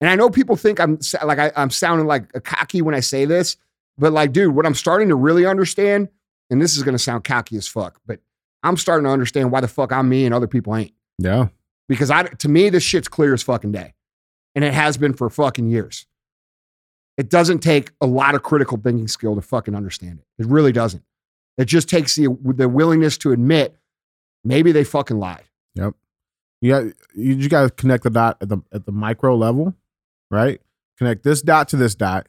And I know people think I'm like I, I'm sounding like a cocky when I say this, but like, dude, what I'm starting to really understand, and this is gonna sound cocky as fuck, but I'm starting to understand why the fuck I'm me and other people ain't. yeah. Because I, to me, this shit's clear as fucking day, and it has been for fucking years. It doesn't take a lot of critical thinking skill to fucking understand it. It really doesn't. It just takes the the willingness to admit maybe they fucking lied. Yep. You got you just got to connect the dot at the at the micro level, right? Connect this dot to this dot,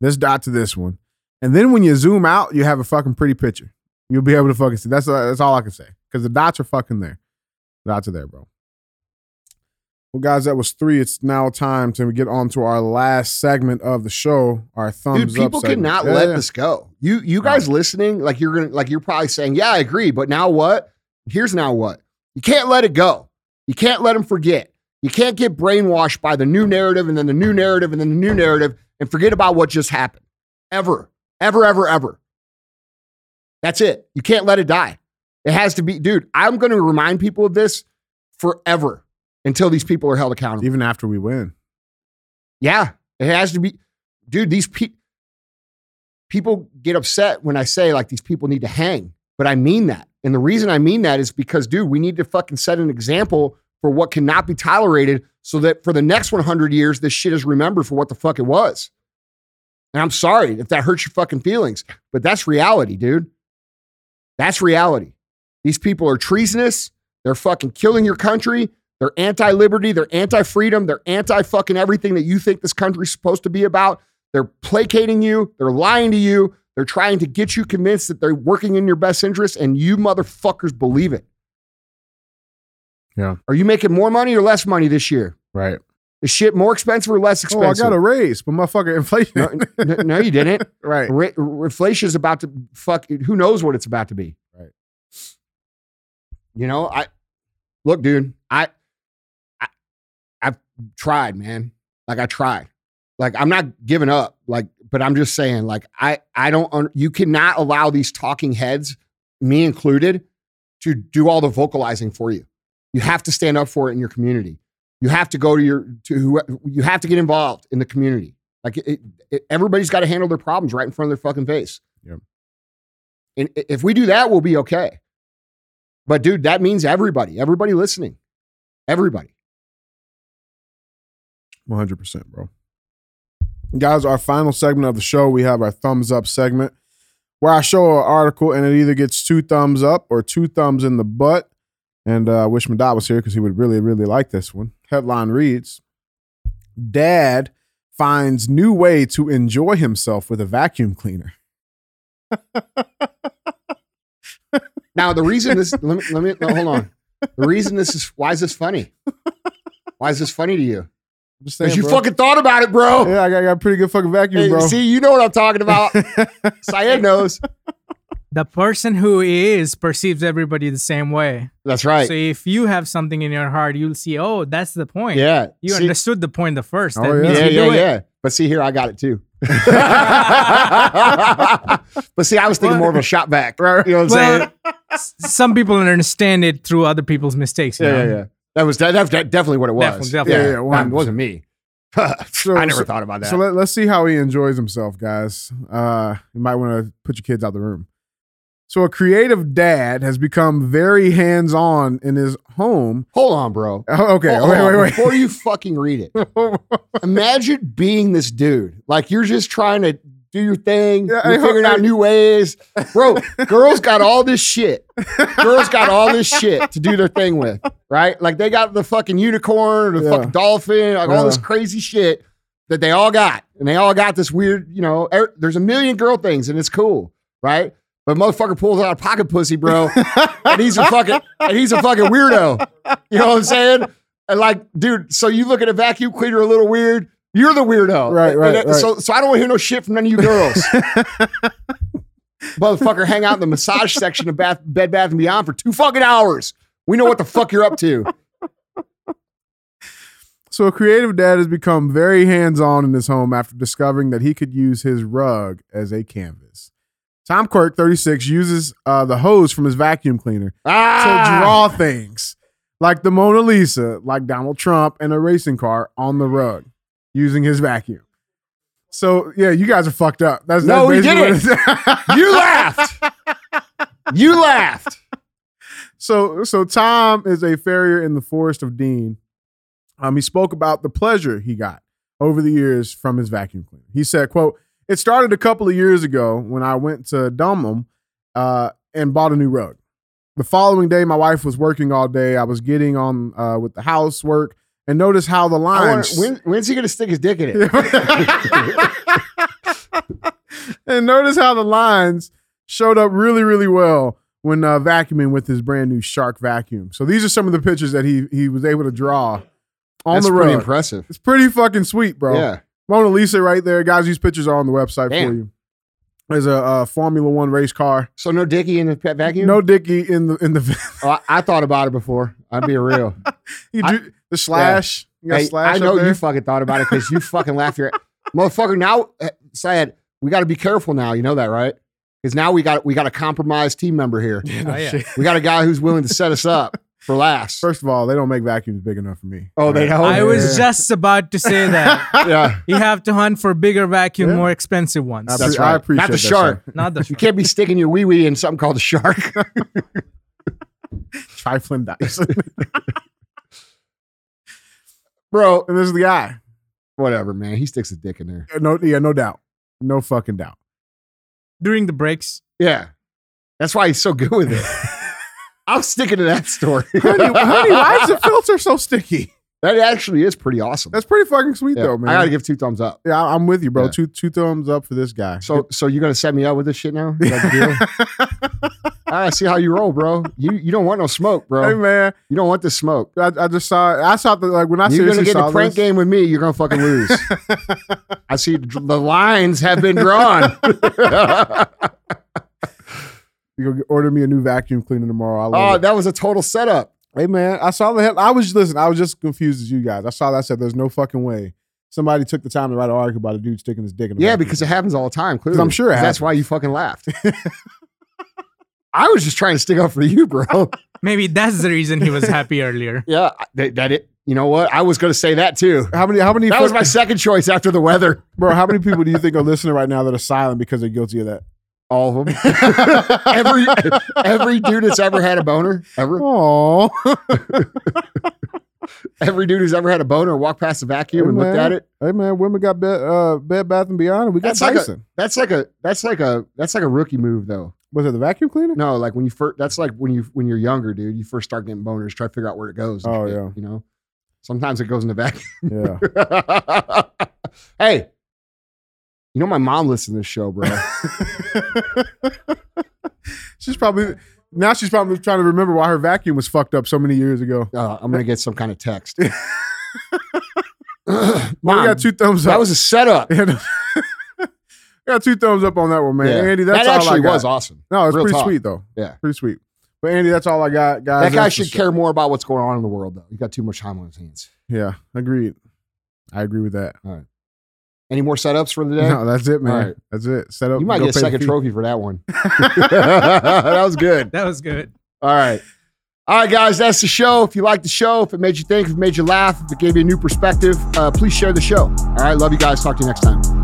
this dot to this one, and then when you zoom out, you have a fucking pretty picture. You'll be able to fucking see. That's uh, that's all I can say because the dots are fucking there. The dots are there, bro. Well, guys, that was three. It's now time to get on to our last segment of the show. Our thumbs up. Dude, people up. segment. cannot Yeah, let yeah. this go. You you guys listening, like you're gonna like you're probably saying, Yeah, I agree, but now what? Here's now what. You can't let it go. You can't let them forget. You can't get brainwashed by the new narrative and then the new narrative and then the new narrative and forget about what just happened. Ever. Ever, ever, ever. That's it. You can't let it die. It has to be, dude. I'm gonna remind people of this forever until these people are held accountable. even after we win. Yeah, it has to be, dude. These pe- people get upset when I say like these people need to hang, but I mean that. And the reason I mean that is because, dude, we need to fucking set an example for what cannot be tolerated so that for the next 100 years, this shit is remembered for what the fuck it was. And I'm sorry if that hurts your fucking feelings, but that's reality, dude. That's reality. These people are treasonous. They're fucking killing your country. They're anti liberty. They're anti freedom. They're anti fucking everything that you think this country's supposed to be about. They're placating you. They're lying to you. They're trying to get you convinced that they're working in your best interest, and you motherfuckers believe it. Yeah. Are you making more money or less money this year? Right. Is shit more expensive or less expensive? Oh, I got a raise, but motherfucker, inflation. no, no, you didn't. right. Ra- inflation is about to fuck. Who knows what it's about to be? Right. You know, I look, dude. I, I, I've tried, man. Like I tried. Like I'm not giving up. Like, but I'm just saying, like I, I don't. Un- you cannot allow these talking heads, me included, to do all the vocalizing for you. You have to stand up for it in your community. You have to go to your to who. You have to get involved in the community. Like it, it, everybody's got to handle their problems right in front of their fucking face. Yep. And if we do that, we'll be okay. But dude, that means everybody, everybody listening, everybody. 100%, bro. Guys, our final segment of the show, we have our thumbs up segment where I show an article and it either gets two thumbs up or two thumbs in the butt. And uh, I wish my dad was here because he would really, really like this one. Headline reads Dad finds new way to enjoy himself with a vacuum cleaner. Now, the reason this, let me, let me, no, hold on. The reason this is, why is this funny? Why is this funny to you? Because you bro. fucking thought about it, bro. Yeah, I got, I got a pretty good fucking vacuum, Hey, bro. see, you know what I'm talking about. Syed knows. The person who is perceives everybody the same way. That's right. So if you have something in your heart, you'll see, oh, that's the point. yeah. You See- understood the point the first. Oh, yeah. Yeah, yeah, yeah. But see, here I got it too. but see, I was thinking more of a shot back. Right. You know what I'm Well, saying? some people understand it through other people's mistakes. you Yeah, know? yeah, yeah. That was that, that's definitely what it was. Definitely, definitely. Yeah, Yeah, yeah, yeah, it wasn't me. So- I never so- thought about that. So let, let's see how he enjoys himself, guys. Uh, you might want to put your kids out of the room. So a creative dad has become very hands-on in his home. Hold on, bro. Oh, okay, Hold wait, on. wait, wait. Before you fucking read it, imagine being this dude. Like you're just trying to do your thing. Yeah, you're figuring out new ways, bro. girls got all this shit. Girls got all this shit to do their thing with, right? Like they got the fucking unicorn or the Yeah. fucking dolphin, like all this crazy shit that they all got, and they all got this weird. You know, er, there's a million girl things, and it's cool, right? But motherfucker pulls out a pocket pussy, bro, and he's a fucking and he's a fucking weirdo. You know what I'm saying? And like, dude, so you look at a vacuum cleaner a little weird. You're the weirdo, Right, right, and uh, right. So, so I don't want to hear no shit from none of you girls. Motherfucker, hang out in the massage section of Bath, Bed Bath and Beyond for two fucking hours. We know what the fuck you're up to. So a creative dad has become very hands-on in his home after discovering that he could use his rug as a canvas. Tom Quirk, 36, uses uh, the hose from his vacuum cleaner to Ah, draw things like the Mona Lisa, like Donald Trump, and a racing car on the rug using his vacuum. So yeah, you guys are fucked up. That's, No, we that's didn't. what it you laughed. You laughed. So so Tom is a farrier in the Forest of Dean. Um, he spoke about the pleasure he got over the years from his vacuum cleaner. He said, "quote It started a couple of years ago when I went to Dunelm uh, and bought a new rug. The following day, my wife was working all day. I was getting on uh, with the housework and noticed how the wanna, lines. when, when's he gonna stick his dick in it? and notice how the lines showed up really, really well when uh, vacuuming with his brand new Shark vacuum. So these are some of the pictures that he he was able to draw on That's the pretty rug. impressive. It's pretty fucking sweet, bro. Yeah. Mona Lisa right there, guys. These pictures are on the website for you. There's a, uh Formula One race car. So no dicky in the pet vacuum? No Dicky in the in the. Oh, I, I thought about it before. I'd be real. he I- the slash. You got Hey, slash I know up there? you fucking thought about it because you fucking laughed your motherfucker. Now, eh, sad. We got to be careful now. You know that, right? Because now we got we got a compromised team member here. Oh, yeah. We got a guy who's willing to set us up for last. First of all, they don't make vacuums big enough for me. Oh, they Right? don't? I was Yeah. just about to say that. yeah, You have to hunt for bigger vacuum, Yeah. more expensive ones. I, That's pre- I right. appreciate Not the that, shark. sir. Not the Shark. you can't be sticking your wee wee in something called a shark. Trifling dice. bro. And this is the guy. Whatever, man. He sticks a dick in there. No, yeah, no doubt. No fucking doubt. During the breaks, Yeah, that's why he's so good with it. I'm sticking to that story. honey, honey, why is the filter so sticky? that actually is pretty awesome. That's pretty fucking sweet Yeah, though, man. I gotta give two thumbs up. yeah, I- I'm with you, bro. Yeah. Two two thumbs up for this guy. So, so you're gonna set me up with this shit now? I see how you roll, bro. You you don't want no smoke, bro. hey man, You don't want the smoke. I, I just saw. I saw the like when I see You're gonna get a prank this. game with me. You're gonna fucking lose. I see the lines have been drawn. You go get- order me a new vacuum cleaner tomorrow. I love oh, it. that was a total setup. Hey man, I saw the head. I was listen. I was just confused as you guys. I saw that. I said, "There's no fucking way." Somebody took the time to write an article about a dude sticking his dick in. The Yeah, vacuum because it happens all the time. Clearly, I'm sure it 'Cause That's why you fucking laughed. I was just trying to stick up for you, bro. maybe that's the reason he was happy earlier. yeah, that, that it. You know what? I was gonna say that too. how many? How many? That was my second choice after the weather. bro. How many people do you think are listening right now that are silent because they're guilty of that? All of them. every every dude that's ever had a boner, ever, Oh, every dude who's ever had a boner walked past the vacuum Hey, and looked at it. hey man, women got bed, uh, bed Bath and Beyond. And we got That's like a- Dyson. That's like a that's like a that's like a rookie move though. Was it the vacuum cleaner? No, like when you first that's like when you when you're younger, dude. You first start getting boners, try to figure out where it goes. Oh, shit, yeah. you know. Sometimes it goes in the vacuum. Yeah. hey, you know my mom listens to this show, bro. she's probably now she's probably trying to remember why her vacuum was fucked up so many years ago. Uh, I'm gonna get some kind of text. Well, Mom, we got two thumbs up. that was a setup. Got two thumbs up on that one, man. Yeah. Andy, that's that all actually I got. was awesome. No, it's Real pretty talk. sweet though. Yeah. Pretty sweet. But Andy, that's all I got, guys. That guy That's should care more about what's going on in the world, though. He got too much time on his hands. Yeah, agreed. I agree with that. Any more setups for the day? No, that's it, man. All right. That's it. Set up. you might get a second trophy for that one. that was good. That was good. All right. All right, guys, that's the show. If you liked the show, if it made you think, if it made you laugh, if it gave you a new perspective, uh, please share the show. All right, love you guys. Talk to you next time